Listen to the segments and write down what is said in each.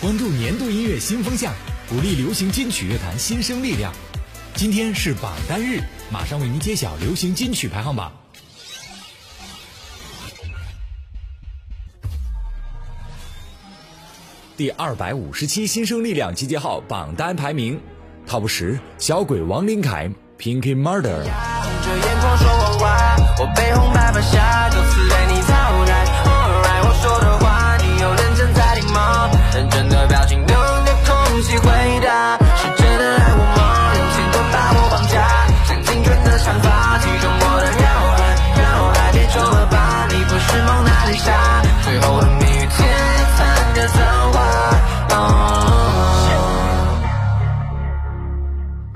关注年度音乐新风向，鼓励流行金曲乐坛新生力量。今天是榜单日，马上为您揭晓流行金曲排行榜。第二百五十七新生力量集结号榜单排名，Top 十，小鬼王林凯，Pinky Murder。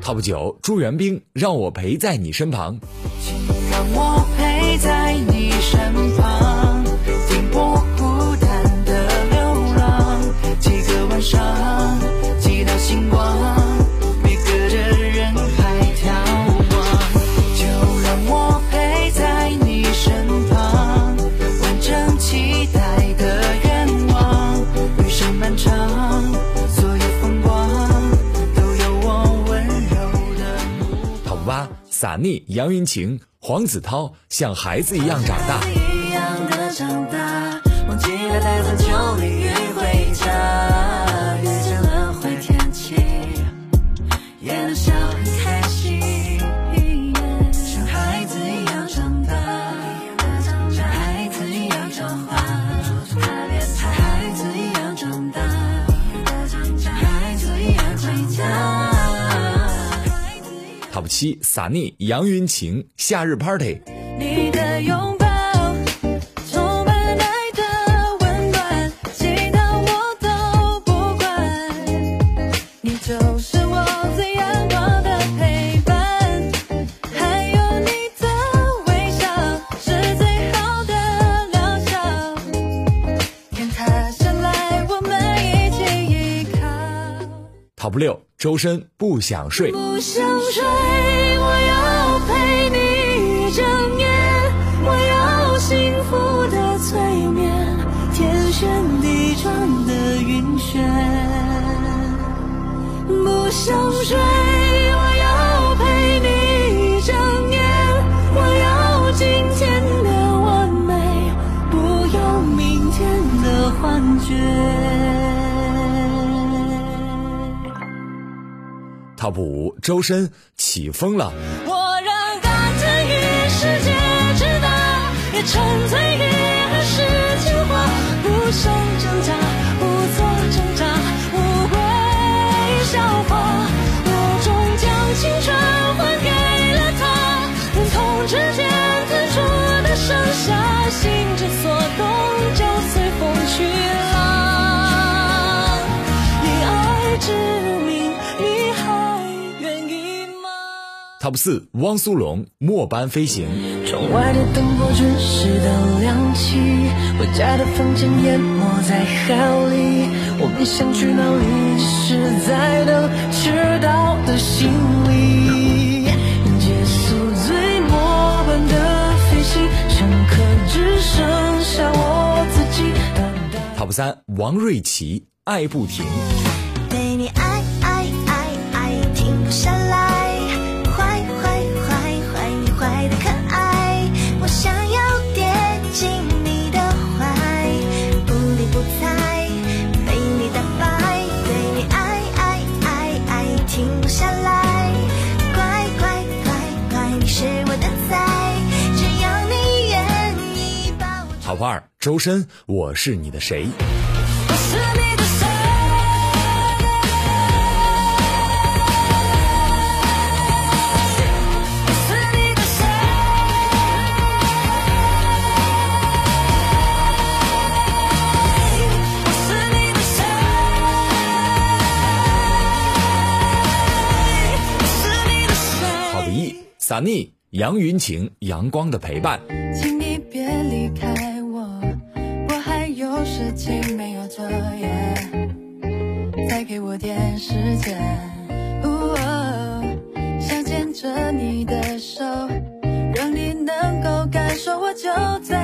Top 九，朱元冰，让我陪在你身旁。请让我撒妮，杨云晴，黄子韬，像孩子一样长大。Top 七，撒尼，杨云晴，夏日 Party。你的拥 Top 六，周深，不想睡。不想睡，我要陪你一整夜，我要幸福的催眠，天旋地转的晕眩。不想睡，Top 五，周深，起风了。我让感叹与世界之大，也沉醉 Top 四，汪苏泷，末班飞行。窗外的灯火准时的亮起，回家的房间淹没在海里。我们想去哪里，只是在等迟到的行李。结束最末班的飞行，乘客只剩下我自己。Top 三，王瑞琪，爱不停。二，周深，我是你的谁。我是你的谁？我是你的谁？我是你的谁？我是你的谁？Top 一，撒妮，杨云晴，阳光的陪伴。事情没有作业，再给我点时间。哦，想牵着你的手，让你能够感受我。就在。